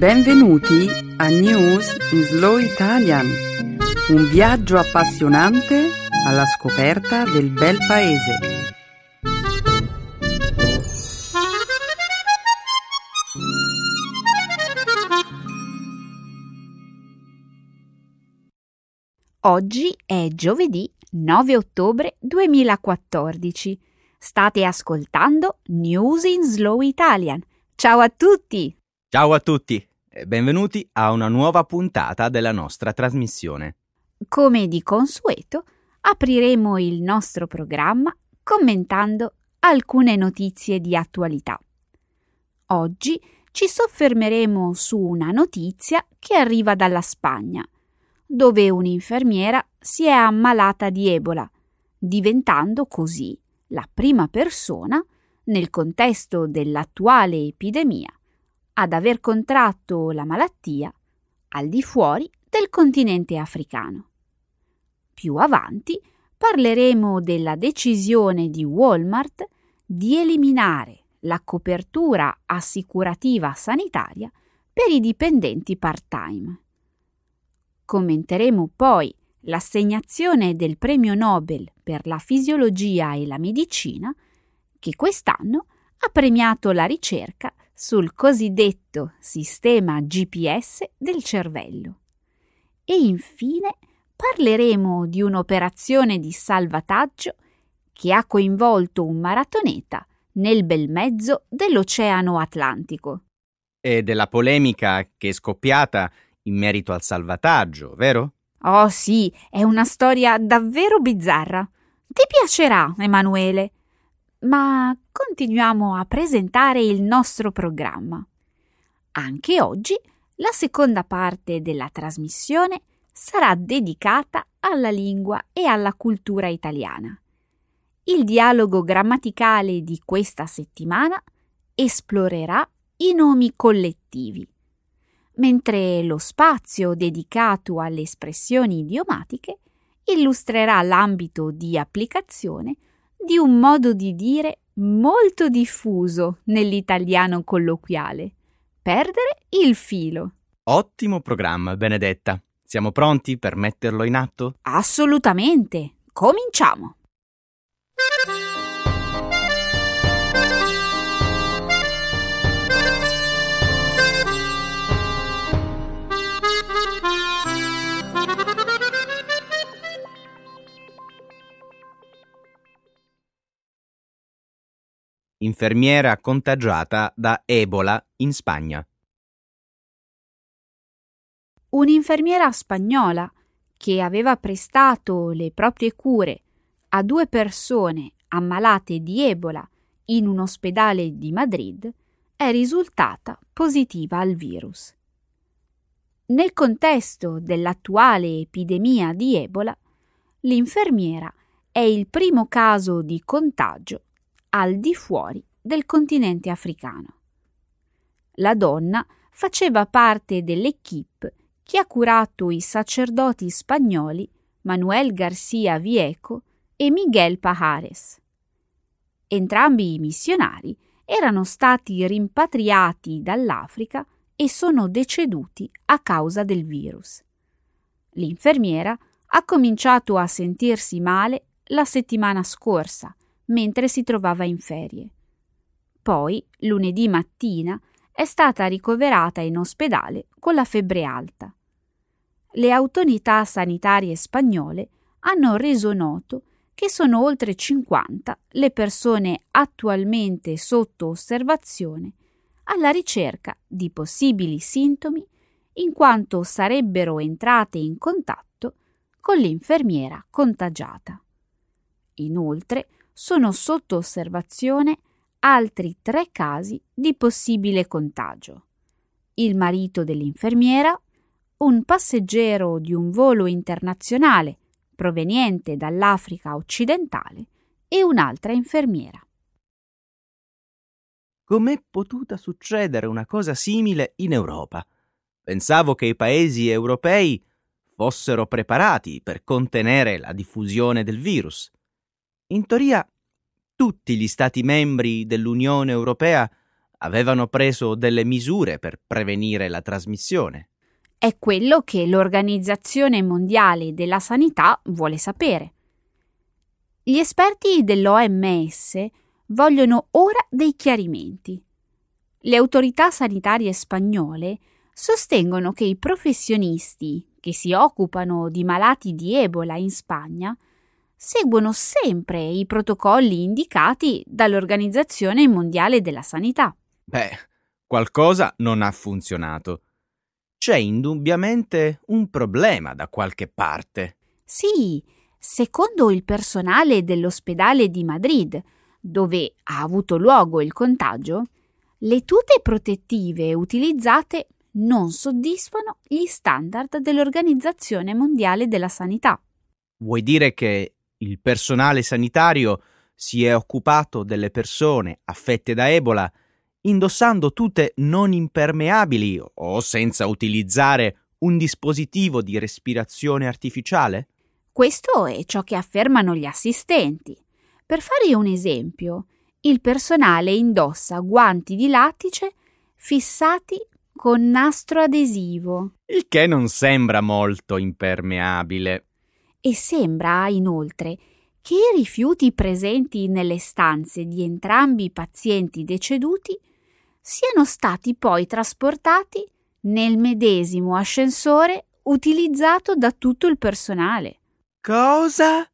Benvenuti a News in Slow Italian, un viaggio appassionante alla scoperta del bel paese. Oggi è giovedì 9 ottobre 2014. State ascoltando News in Slow Italian. Ciao a tutti! Ciao a tutti benvenuti a una nuova puntata della nostra trasmissione. Come di consueto, apriremo il nostro programma commentando alcune notizie di attualità. Oggi ci soffermeremo su una notizia che arriva dalla Spagna, dove un'infermiera si è ammalata di Ebola, diventando così la prima persona, nel contesto dell'attuale epidemia, ad aver contratto la malattia al di fuori del continente africano. Più avanti parleremo della decisione di Walmart di eliminare la copertura assicurativa sanitaria per i dipendenti part-time. Commenteremo poi l'assegnazione del premio Nobel per la fisiologia e la medicina che quest'anno ha premiato la ricerca sul cosiddetto sistema GPS del cervello. E infine parleremo di un'operazione di salvataggio che ha coinvolto un maratoneta nel bel mezzo dell'Oceano Atlantico. E della polemica che è scoppiata in merito al salvataggio, vero? Oh sì, è una storia davvero bizzarra. Ti piacerà, Emanuele ma continuiamo a presentare il nostro programma. Anche oggi la seconda parte della trasmissione sarà dedicata alla lingua e alla cultura italiana. Il dialogo grammaticale di questa settimana esplorerà i nomi collettivi, mentre lo spazio dedicato alle espressioni idiomatiche illustrerà l'ambito di applicazione di un modo di dire molto diffuso nell'italiano colloquiale. Perdere il filo. Ottimo programma, Benedetta. Siamo pronti per metterlo in atto? Assolutamente. Cominciamo. Infermiera contagiata da Ebola in Spagna. Un'infermiera spagnola che aveva prestato le proprie cure a due persone ammalate di Ebola in un ospedale di Madrid è risultata positiva al virus. Nel contesto dell'attuale epidemia di Ebola, l'infermiera è il primo caso di contagio al di fuori del continente africano. La donna faceva parte dell'equipe che ha curato i sacerdoti spagnoli Manuel Garcia Vieco e Miguel Pajares. Entrambi i missionari erano stati rimpatriati dall'Africa e sono deceduti a causa del virus. L'infermiera ha cominciato a sentirsi male la settimana scorsa mentre si trovava in ferie. Poi, lunedì mattina, è stata ricoverata in ospedale con la febbre alta. Le autorità sanitarie spagnole hanno reso noto che sono oltre 50 le persone attualmente sotto osservazione alla ricerca di possibili sintomi in quanto sarebbero entrate in contatto con l'infermiera contagiata. Inoltre, sono sotto osservazione altri tre casi di possibile contagio. Il marito dell'infermiera, un passeggero di un volo internazionale proveniente dall'Africa occidentale e un'altra infermiera. Com'è potuta succedere una cosa simile in Europa? Pensavo che i paesi europei fossero preparati per contenere la diffusione del virus. In teoria, tutti gli Stati membri dell'Unione Europea avevano preso delle misure per prevenire la trasmissione. È quello che l'Organizzazione Mondiale della Sanità vuole sapere. Gli esperti dell'OMS vogliono ora dei chiarimenti. Le autorità sanitarie spagnole sostengono che i professionisti che si occupano di malati di Ebola in Spagna seguono sempre i protocolli indicati dall'Organizzazione Mondiale della Sanità. Beh, qualcosa non ha funzionato. C'è indubbiamente un problema da qualche parte. Sì, secondo il personale dell'ospedale di Madrid, dove ha avuto luogo il contagio, le tute protettive utilizzate non soddisfano gli standard dell'Organizzazione Mondiale della Sanità. Vuoi dire che il personale sanitario si è occupato delle persone affette da Ebola indossando tute non impermeabili o senza utilizzare un dispositivo di respirazione artificiale? Questo è ciò che affermano gli assistenti. Per fare un esempio, il personale indossa guanti di lattice fissati con nastro adesivo. Il che non sembra molto impermeabile. E sembra, inoltre, che i rifiuti presenti nelle stanze di entrambi i pazienti deceduti siano stati poi trasportati nel medesimo ascensore utilizzato da tutto il personale. Cosa?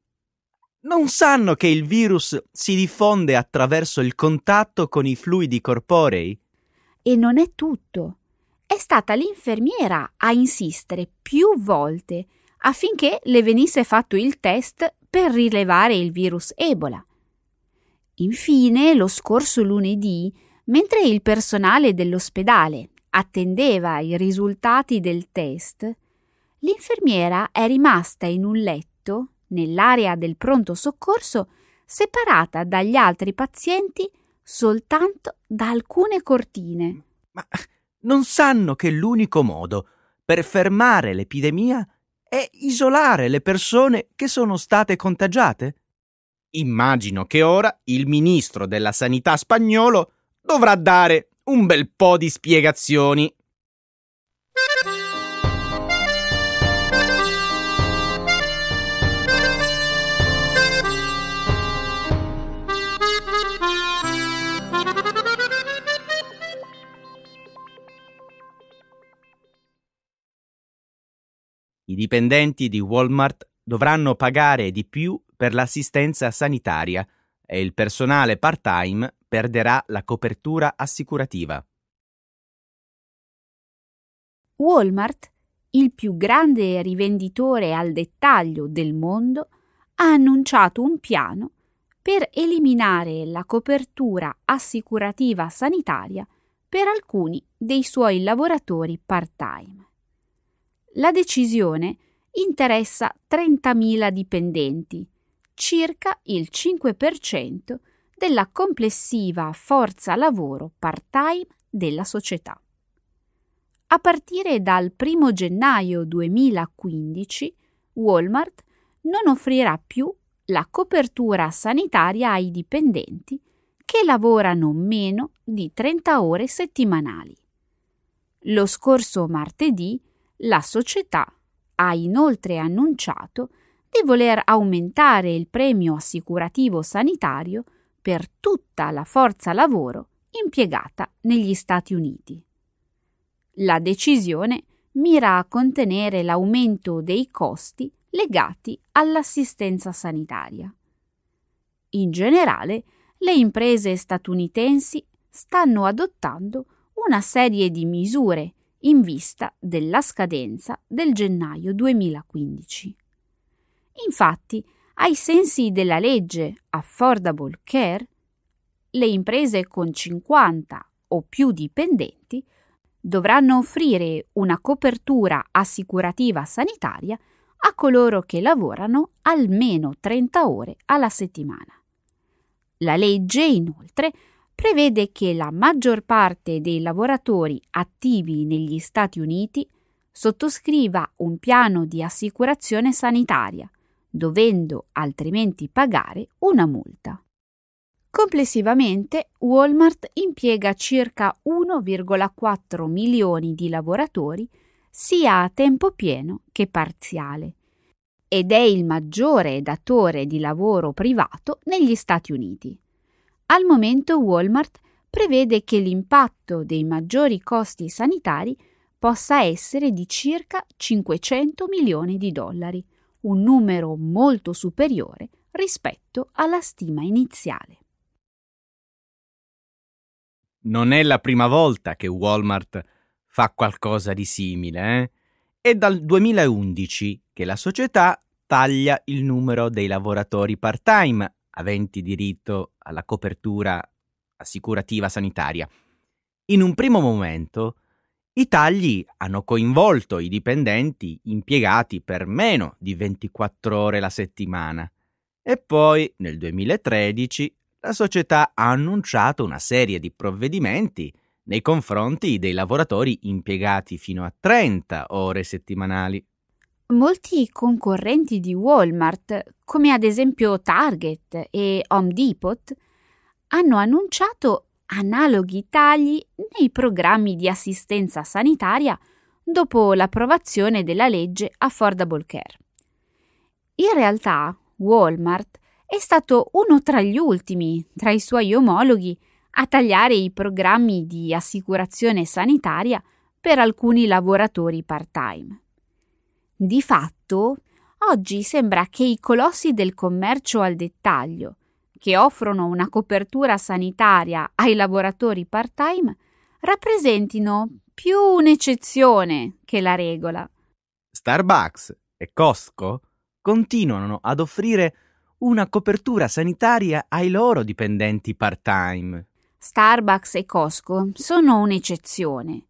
Non sanno che il virus si diffonde attraverso il contatto con i fluidi corporei? E non è tutto. È stata l'infermiera a insistere più volte affinché le venisse fatto il test per rilevare il virus Ebola. Infine, lo scorso lunedì, mentre il personale dell'ospedale attendeva i risultati del test, l'infermiera è rimasta in un letto nell'area del pronto soccorso separata dagli altri pazienti soltanto da alcune cortine. Ma non sanno che l'unico modo per fermare l'epidemia è isolare le persone che sono state contagiate? Immagino che ora il ministro della sanità spagnolo dovrà dare un bel po' di spiegazioni. I dipendenti di Walmart dovranno pagare di più per l'assistenza sanitaria e il personale part-time perderà la copertura assicurativa. Walmart, il più grande rivenditore al dettaglio del mondo, ha annunciato un piano per eliminare la copertura assicurativa sanitaria per alcuni dei suoi lavoratori part-time. La decisione interessa 30.000 dipendenti, circa il 5% della complessiva forza lavoro part-time della società. A partire dal 1 gennaio 2015 Walmart non offrirà più la copertura sanitaria ai dipendenti che lavorano meno di 30 ore settimanali. Lo scorso martedì la società ha inoltre annunciato di voler aumentare il premio assicurativo sanitario per tutta la forza lavoro impiegata negli Stati Uniti. La decisione mira a contenere l'aumento dei costi legati all'assistenza sanitaria. In generale, le imprese statunitensi stanno adottando una serie di misure in vista della scadenza del gennaio 2015. Infatti, ai sensi della legge Affordable Care, le imprese con 50 o più dipendenti dovranno offrire una copertura assicurativa sanitaria a coloro che lavorano almeno 30 ore alla settimana. La legge, inoltre, prevede che la maggior parte dei lavoratori attivi negli Stati Uniti sottoscriva un piano di assicurazione sanitaria, dovendo altrimenti pagare una multa. Complessivamente Walmart impiega circa 1,4 milioni di lavoratori sia a tempo pieno che parziale ed è il maggiore datore di lavoro privato negli Stati Uniti. Al momento Walmart prevede che l'impatto dei maggiori costi sanitari possa essere di circa 500 milioni di dollari, un numero molto superiore rispetto alla stima iniziale. Non è la prima volta che Walmart fa qualcosa di simile, eh? È dal 2011 che la società taglia il numero dei lavoratori part-time aventi diritto alla copertura assicurativa sanitaria. In un primo momento i tagli hanno coinvolto i dipendenti impiegati per meno di 24 ore la settimana e poi nel 2013 la società ha annunciato una serie di provvedimenti nei confronti dei lavoratori impiegati fino a 30 ore settimanali. Molti concorrenti di Walmart, come ad esempio Target e Home Depot, hanno annunciato analoghi tagli nei programmi di assistenza sanitaria dopo l'approvazione della legge Affordable Care. In realtà, Walmart è stato uno tra gli ultimi, tra i suoi omologhi, a tagliare i programmi di assicurazione sanitaria per alcuni lavoratori part-time. Di fatto, oggi sembra che i colossi del commercio al dettaglio, che offrono una copertura sanitaria ai lavoratori part-time, rappresentino più un'eccezione che la regola. Starbucks e Costco continuano ad offrire una copertura sanitaria ai loro dipendenti part-time. Starbucks e Costco sono un'eccezione.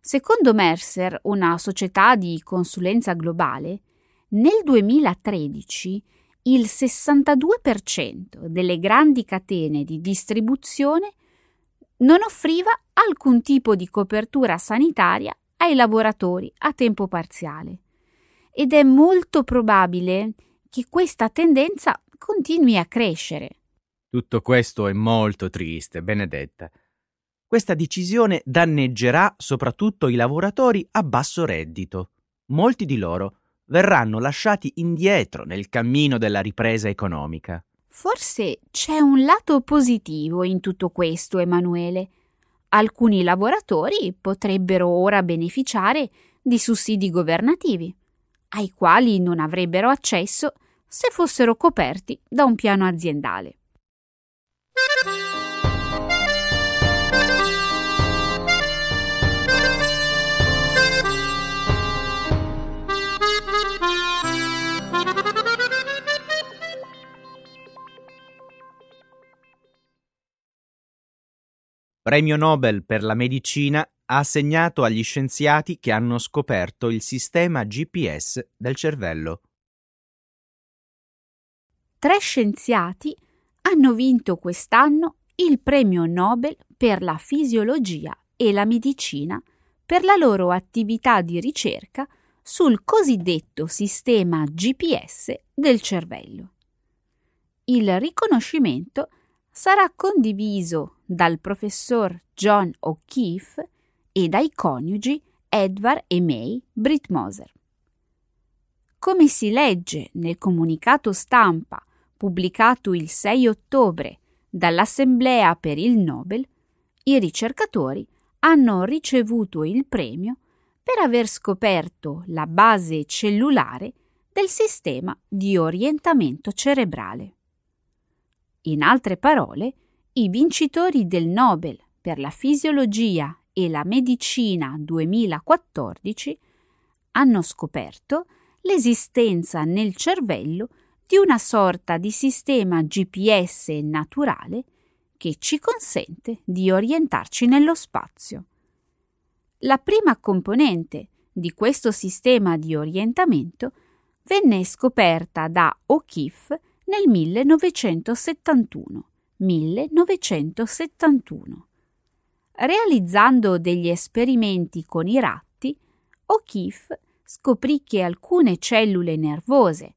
Secondo Mercer, una società di consulenza globale, nel 2013 il 62% delle grandi catene di distribuzione non offriva alcun tipo di copertura sanitaria ai lavoratori a tempo parziale. Ed è molto probabile che questa tendenza continui a crescere. Tutto questo è molto triste, Benedetta. Questa decisione danneggerà soprattutto i lavoratori a basso reddito. Molti di loro verranno lasciati indietro nel cammino della ripresa economica. Forse c'è un lato positivo in tutto questo, Emanuele. Alcuni lavoratori potrebbero ora beneficiare di sussidi governativi, ai quali non avrebbero accesso se fossero coperti da un piano aziendale. Premio Nobel per la medicina ha assegnato agli scienziati che hanno scoperto il sistema GPS del cervello. Tre scienziati hanno vinto quest'anno il premio Nobel per la fisiologia e la medicina per la loro attività di ricerca sul cosiddetto sistema GPS del cervello. Il riconoscimento sarà condiviso dal professor John O'Keefe e dai coniugi Edward e May Britt-Moser. Come si legge nel comunicato stampa pubblicato il 6 ottobre dall'Assemblea per il Nobel, i ricercatori hanno ricevuto il premio per aver scoperto la base cellulare del sistema di orientamento cerebrale. In altre parole, i vincitori del Nobel per la fisiologia e la medicina 2014 hanno scoperto l'esistenza nel cervello di una sorta di sistema GPS naturale che ci consente di orientarci nello spazio. La prima componente di questo sistema di orientamento venne scoperta da O'Keefe nel 1971. 1971. Realizzando degli esperimenti con i ratti, O'Keefe scoprì che alcune cellule nervose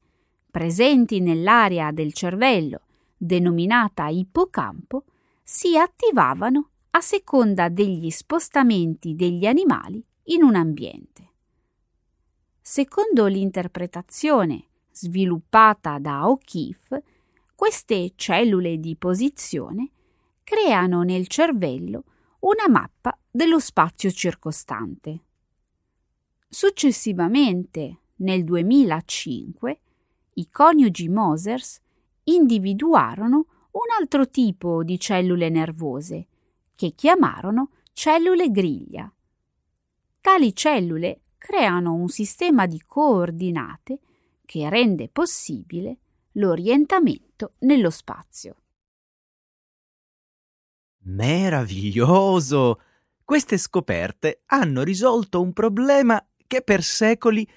presenti nell'area del cervello denominata ippocampo, si attivavano a seconda degli spostamenti degli animali in un ambiente. Secondo l'interpretazione sviluppata da O'Keefe, queste cellule di posizione creano nel cervello una mappa dello spazio circostante. Successivamente, nel 2005, i coniugi Mosers individuarono un altro tipo di cellule nervose, che chiamarono cellule griglia. Tali cellule creano un sistema di coordinate che rende possibile l'orientamento nello spazio. Meraviglioso! Queste scoperte hanno risolto un problema che per secoli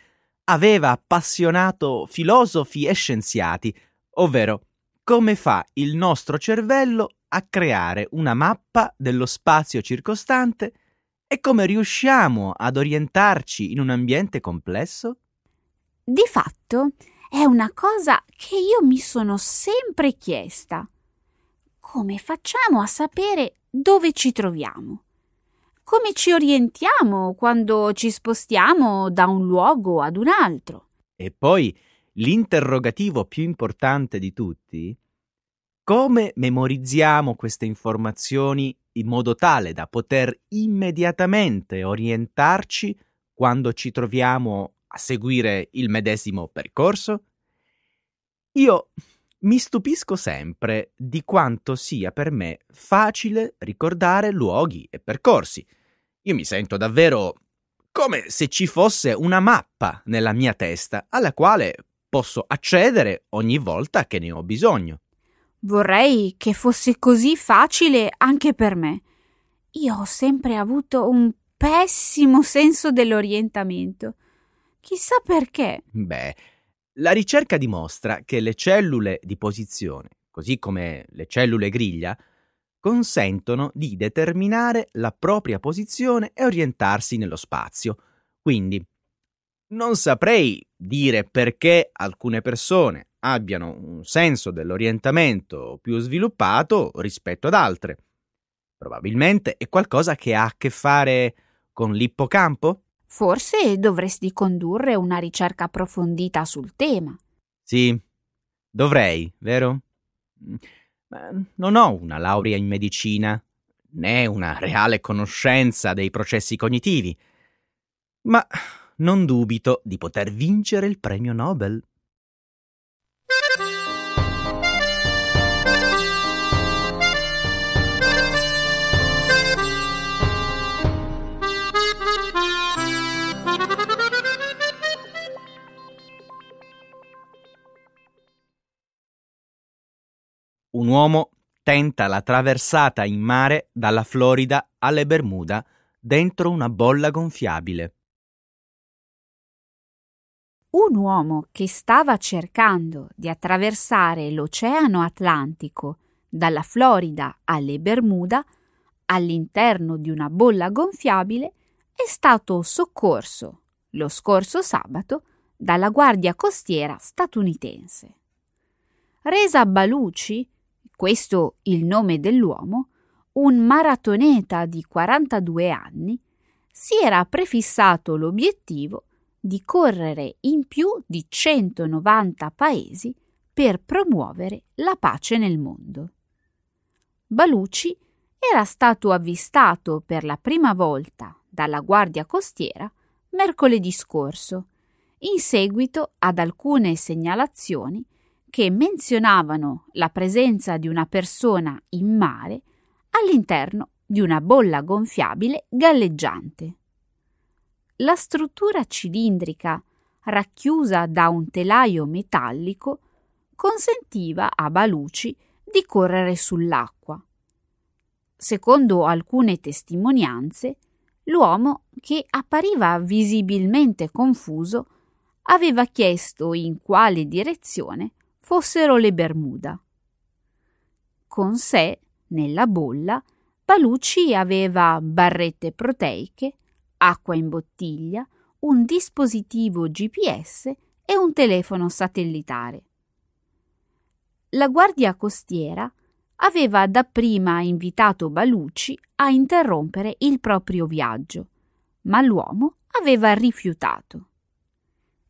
aveva appassionato filosofi e scienziati, ovvero come fa il nostro cervello a creare una mappa dello spazio circostante e come riusciamo ad orientarci in un ambiente complesso? Di fatto è una cosa che io mi sono sempre chiesta. Come facciamo a sapere dove ci troviamo? Come ci orientiamo quando ci spostiamo da un luogo ad un altro? E poi l'interrogativo più importante di tutti come memorizziamo queste informazioni in modo tale da poter immediatamente orientarci quando ci troviamo a seguire il medesimo percorso? Io mi stupisco sempre di quanto sia per me facile ricordare luoghi e percorsi. Io mi sento davvero come se ci fosse una mappa nella mia testa alla quale posso accedere ogni volta che ne ho bisogno. Vorrei che fosse così facile anche per me. Io ho sempre avuto un pessimo senso dell'orientamento. Chissà perché. Beh, la ricerca dimostra che le cellule di posizione, così come le cellule griglia, consentono di determinare la propria posizione e orientarsi nello spazio. Quindi, non saprei dire perché alcune persone abbiano un senso dell'orientamento più sviluppato rispetto ad altre. Probabilmente è qualcosa che ha a che fare con l'ippocampo? Forse dovresti condurre una ricerca approfondita sul tema. Sì, dovrei, vero? Ma non ho una laurea in medicina, né una reale conoscenza dei processi cognitivi, ma non dubito di poter vincere il premio Nobel. Un uomo tenta la traversata in mare dalla Florida alle Bermuda dentro una bolla gonfiabile. Un uomo che stava cercando di attraversare l'Oceano Atlantico dalla Florida alle Bermuda all'interno di una bolla gonfiabile è stato soccorso lo scorso sabato dalla Guardia Costiera statunitense. Resa Baluci questo il nome dell'uomo, un maratoneta di 42 anni, si era prefissato l'obiettivo di correre in più di 190 paesi per promuovere la pace nel mondo. Baluci era stato avvistato per la prima volta dalla Guardia Costiera mercoledì scorso, in seguito ad alcune segnalazioni che menzionavano la presenza di una persona in mare all'interno di una bolla gonfiabile galleggiante. La struttura cilindrica, racchiusa da un telaio metallico, consentiva a Baluci di correre sull'acqua. Secondo alcune testimonianze, l'uomo, che appariva visibilmente confuso, aveva chiesto in quale direzione fossero le Bermuda. Con sé, nella bolla, Palucci aveva barrette proteiche, acqua in bottiglia, un dispositivo GPS e un telefono satellitare. la guardia costiera aveva dapprima invitato Baluci a interrompere il proprio viaggio, ma l'uomo aveva rifiutato.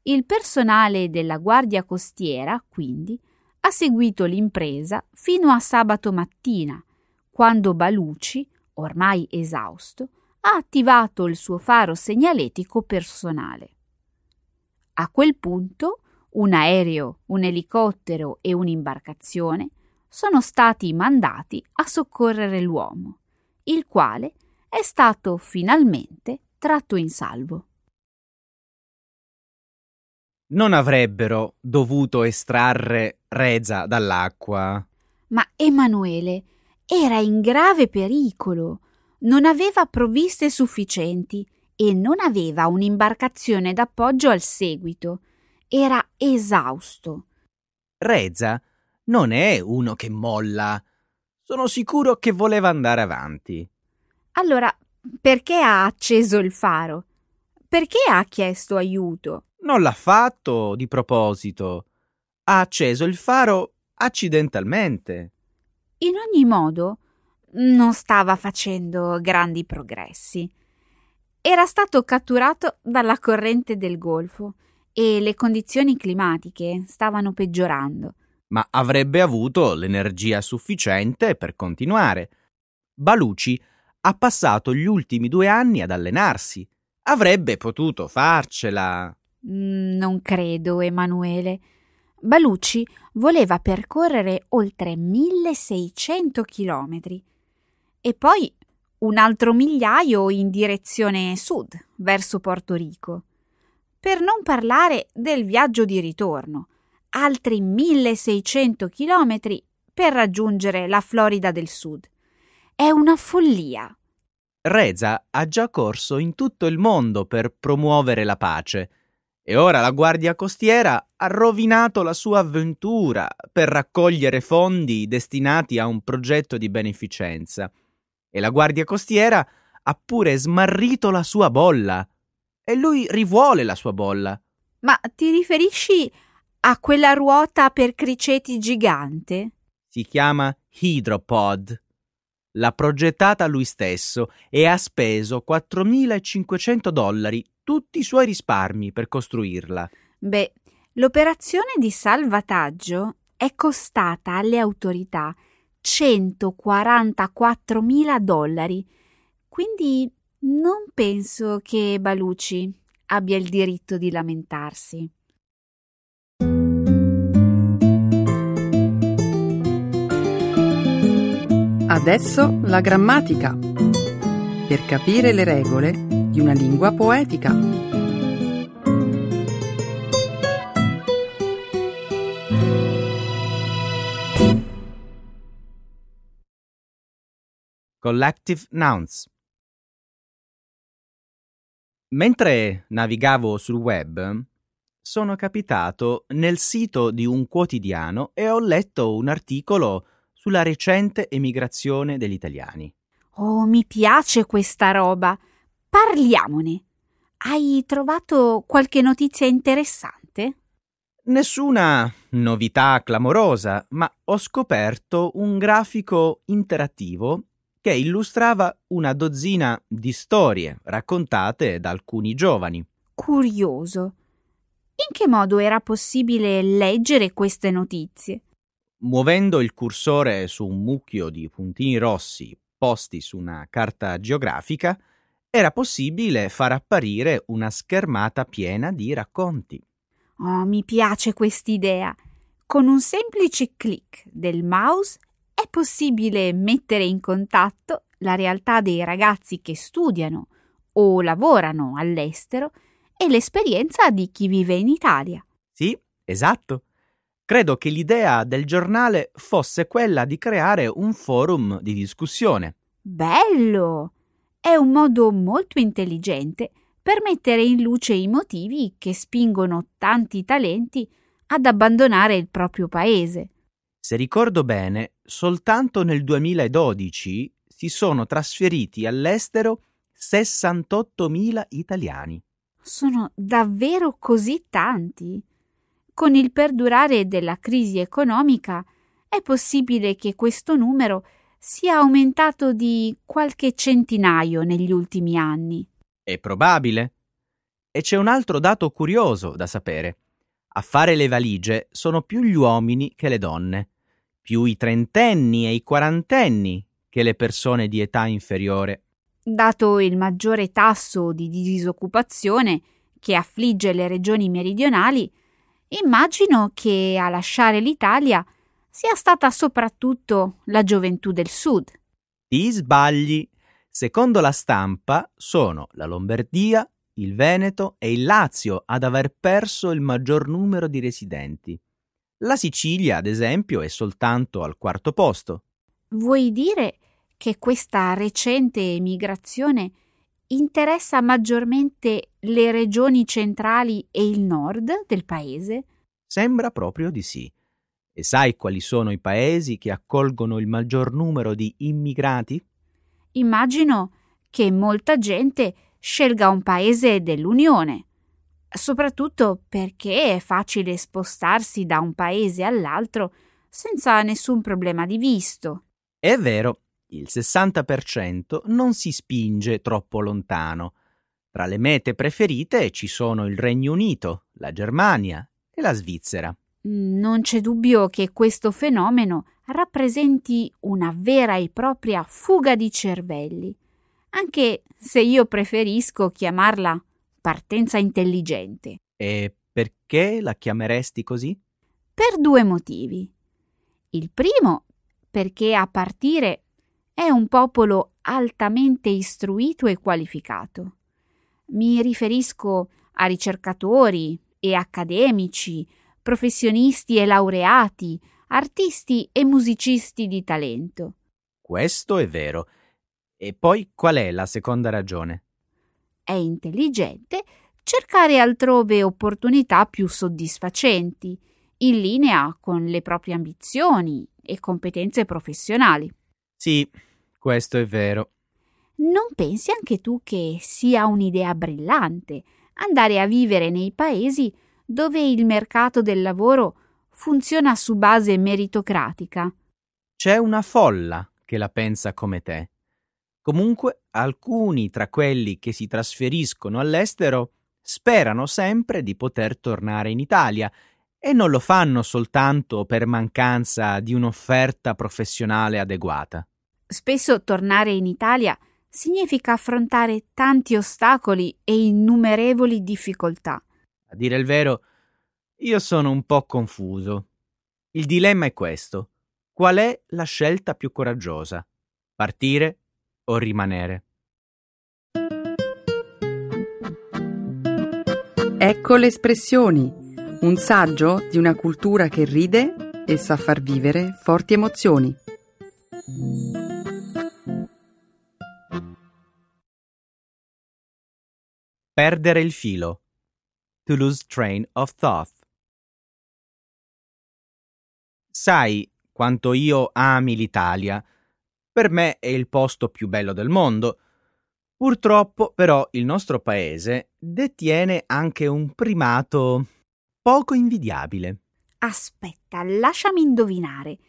Il personale della guardia costiera, quindi, ha seguito l'impresa fino a sabato mattina, quando Baluci, ormai esausto, ha attivato il suo faro segnaletico personale. A quel punto un aereo, un elicottero e un'imbarcazione sono stati mandati a soccorrere l'uomo, il quale è stato finalmente tratto in salvo. Non avrebbero dovuto estrarre Reza dall'acqua. Ma Emanuele era in grave pericolo, non aveva provviste sufficienti e non aveva un'imbarcazione d'appoggio al seguito. Era esausto. Reza non è uno che molla. Sono sicuro che voleva andare avanti. Allora, perché ha acceso il faro? Perché ha chiesto aiuto? Non l'ha fatto di proposito. Ha acceso il faro accidentalmente. In ogni modo, non stava facendo grandi progressi. Era stato catturato dalla corrente del Golfo e le condizioni climatiche stavano peggiorando. Ma avrebbe avuto l'energia sufficiente per continuare. Baluci ha passato gli ultimi due anni ad allenarsi. Avrebbe potuto farcela. Mm, non credo, Emanuele. Balucci voleva percorrere oltre 1600 chilometri e poi un altro migliaio in direzione sud, verso Porto Rico. Per non parlare del viaggio di ritorno, altri 1600 chilometri per raggiungere la Florida del Sud. È una follia. Reza ha già corso in tutto il mondo per promuovere la pace e ora la Guardia Costiera ha rovinato la sua avventura per raccogliere fondi destinati a un progetto di beneficenza. E la Guardia Costiera ha pure smarrito la sua bolla. E lui rivuole la sua bolla. Ma ti riferisci a quella ruota per criceti gigante? Si chiama Hydropod. L'ha progettata lui stesso e ha speso 4.500 dollari tutti i suoi risparmi per costruirla. Beh, l'operazione di salvataggio è costata alle autorità 144 mila dollari, quindi non penso che Baluci abbia il diritto di lamentarsi. Adesso la grammatica. Per capire le regole di una lingua poetica. Collective Nouns Mentre navigavo sul web, sono capitato nel sito di un quotidiano e ho letto un articolo sulla recente emigrazione degli italiani. Oh, mi piace questa roba. Parliamone. Hai trovato qualche notizia interessante? Nessuna novità clamorosa, ma ho scoperto un grafico interattivo che illustrava una dozzina di storie raccontate da alcuni giovani. Curioso. In che modo era possibile leggere queste notizie? Muovendo il cursore su un mucchio di puntini rossi posti su una carta geografica, era possibile far apparire una schermata piena di racconti. Oh, mi piace quest'idea. Con un semplice clic del mouse è possibile mettere in contatto la realtà dei ragazzi che studiano o lavorano all'estero e l'esperienza di chi vive in Italia. Sì, esatto. Credo che l'idea del giornale fosse quella di creare un forum di discussione. Bello! È un modo molto intelligente per mettere in luce i motivi che spingono tanti talenti ad abbandonare il proprio paese. Se ricordo bene, soltanto nel 2012 si sono trasferiti all'estero 68.000 italiani. Sono davvero così tanti? Con il perdurare della crisi economica è possibile che questo numero sia aumentato di qualche centinaio negli ultimi anni. È probabile. E c'è un altro dato curioso da sapere. A fare le valigie sono più gli uomini che le donne, più i trentenni e i quarantenni che le persone di età inferiore. Dato il maggiore tasso di disoccupazione che affligge le regioni meridionali, immagino che a lasciare l'Italia sia stata soprattutto la gioventù del sud. Ti sbagli. Secondo la stampa sono la Lombardia, il Veneto e il Lazio ad aver perso il maggior numero di residenti. La Sicilia, ad esempio, è soltanto al quarto posto. Vuoi dire che questa recente emigrazione interessa maggiormente le regioni centrali e il nord del paese? Sembra proprio di sì. E sai quali sono i paesi che accolgono il maggior numero di immigrati? Immagino che molta gente scelga un paese dell'Unione, soprattutto perché è facile spostarsi da un paese all'altro senza nessun problema di visto. È vero, il 60% non si spinge troppo lontano. Tra le mete preferite ci sono il Regno Unito, la Germania e la Svizzera. Non c'è dubbio che questo fenomeno rappresenti una vera e propria fuga di cervelli, anche se io preferisco chiamarla partenza intelligente. E perché la chiameresti così? Per due motivi. Il primo, perché a partire è un popolo altamente istruito e qualificato. Mi riferisco a ricercatori e accademici, professionisti e laureati, artisti e musicisti di talento. Questo è vero. E poi qual è la seconda ragione? È intelligente cercare altrove opportunità più soddisfacenti, in linea con le proprie ambizioni e competenze professionali. Sì, questo è vero. Non pensi anche tu che sia un'idea brillante andare a vivere nei paesi dove il mercato del lavoro funziona su base meritocratica? C'è una folla che la pensa come te. Comunque, alcuni tra quelli che si trasferiscono all'estero sperano sempre di poter tornare in Italia e non lo fanno soltanto per mancanza di un'offerta professionale adeguata. Spesso tornare in Italia significa affrontare tanti ostacoli e innumerevoli difficoltà. A dire il vero, io sono un po' confuso. Il dilemma è questo. Qual è la scelta più coraggiosa? Partire o rimanere? Ecco le espressioni, un saggio di una cultura che ride e sa far vivere forti emozioni. Perdere il filo. To lose train of thought. Sai quanto io ami l'Italia. Per me è il posto più bello del mondo. Purtroppo, però, il nostro paese detiene anche un primato poco invidiabile. Aspetta, lasciami indovinare.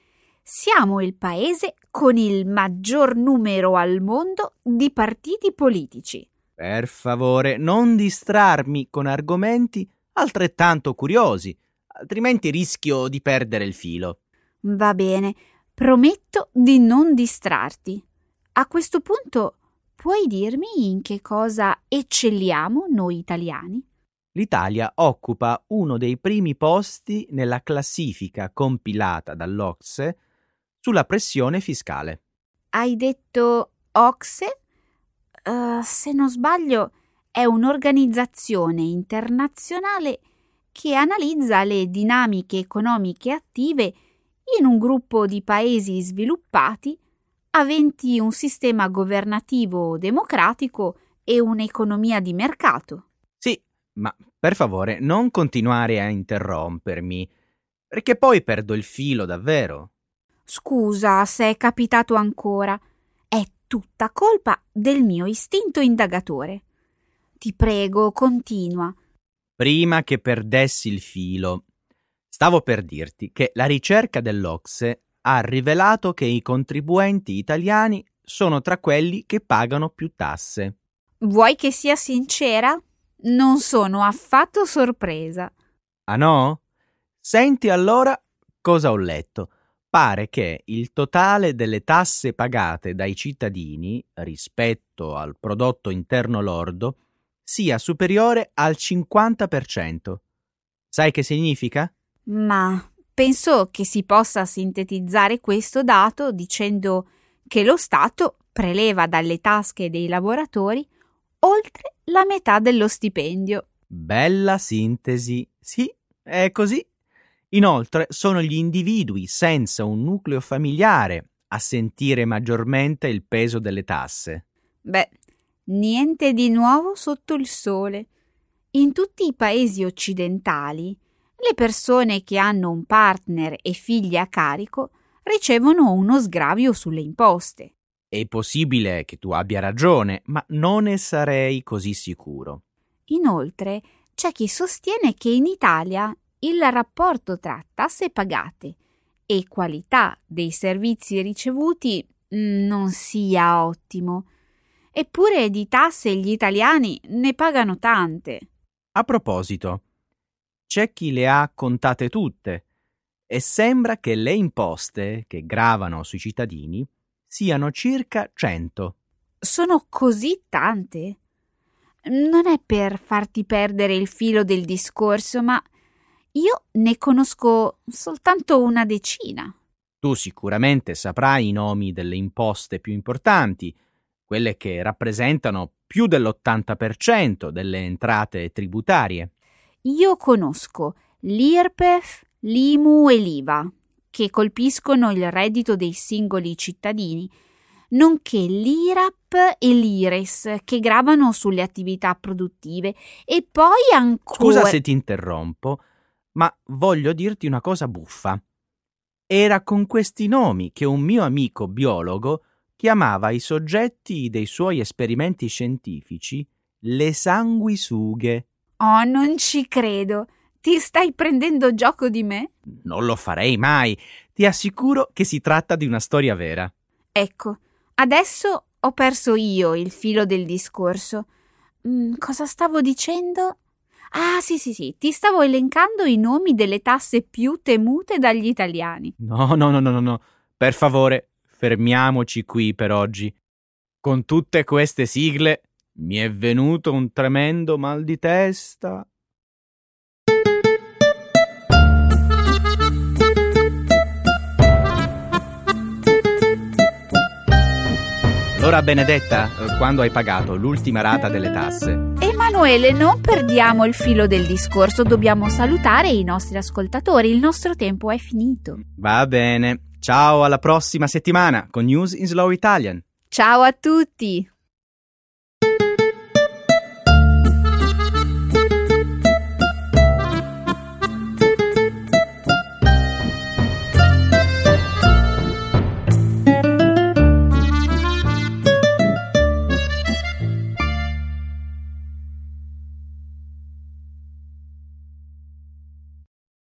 Siamo il paese con il maggior numero al mondo di partiti politici. Per favore, non distrarmi con argomenti altrettanto curiosi, altrimenti rischio di perdere il filo. Va bene, prometto di non distrarti. A questo punto puoi dirmi in che cosa eccelliamo noi italiani? L'Italia occupa uno dei primi posti nella classifica compilata dall'Ocse sulla pressione fiscale. Hai detto Ocse? Uh, se non sbaglio, è un'organizzazione internazionale che analizza le dinamiche economiche attive in un gruppo di paesi sviluppati aventi un sistema governativo democratico e un'economia di mercato. Sì, ma per favore non continuare a interrompermi, perché poi perdo il filo davvero. Scusa se è capitato ancora tutta colpa del mio istinto indagatore. Ti prego, continua. Prima che perdessi il filo, stavo per dirti che la ricerca dell'Ocse ha rivelato che i contribuenti italiani sono tra quelli che pagano più tasse. Vuoi che sia sincera? Non sono affatto sorpresa. Ah no? Senti allora cosa ho letto. Pare che il totale delle tasse pagate dai cittadini rispetto al prodotto interno lordo sia superiore al 50%. Sai che significa? Ma penso che si possa sintetizzare questo dato dicendo che lo Stato preleva dalle tasche dei lavoratori oltre la metà dello stipendio. Bella sintesi. Sì, è così. Inoltre sono gli individui senza un nucleo familiare a sentire maggiormente il peso delle tasse. Beh, niente di nuovo sotto il sole. In tutti i paesi occidentali, le persone che hanno un partner e figli a carico ricevono uno sgravio sulle imposte. È possibile che tu abbia ragione, ma non ne sarei così sicuro. Inoltre, c'è chi sostiene che in Italia il rapporto tra tasse pagate e qualità dei servizi ricevuti mm, non sia ottimo. Eppure di tasse gli italiani ne pagano tante. A proposito, c'è chi le ha contate tutte e sembra che le imposte che gravano sui cittadini siano circa cento. Sono così tante? Non è per farti perdere il filo del discorso, ma io ne conosco soltanto una decina. Tu sicuramente saprai i nomi delle imposte più importanti, quelle che rappresentano più dell'80% delle entrate tributarie. Io conosco l'IRPEF, l'IMU e l'IVA, che colpiscono il reddito dei singoli cittadini, nonché l'IRAP e l'IRES che gravano sulle attività produttive e poi ancora. Scusa se ti interrompo, ma voglio dirti una cosa buffa. Era con questi nomi che un mio amico biologo chiamava i soggetti dei suoi esperimenti scientifici le sanguisughe. Oh, non ci credo. Ti stai prendendo gioco di me? Non lo farei mai. Ti assicuro che si tratta di una storia vera. Ecco, adesso ho perso io il filo del discorso. Mm, cosa stavo dicendo? Ah, sì, sì, sì, ti stavo elencando i nomi delle tasse più temute dagli italiani. No, no, no, no, no. Per favore, fermiamoci qui per oggi. Con tutte queste sigle mi è venuto un tremendo mal di testa. Allora Benedetta, quando hai pagato l'ultima rata delle tasse? Emanuele, non perdiamo il filo del discorso, dobbiamo salutare i nostri ascoltatori, il nostro tempo è finito. Va bene, ciao alla prossima settimana con News in Slow Italian. Ciao a tutti!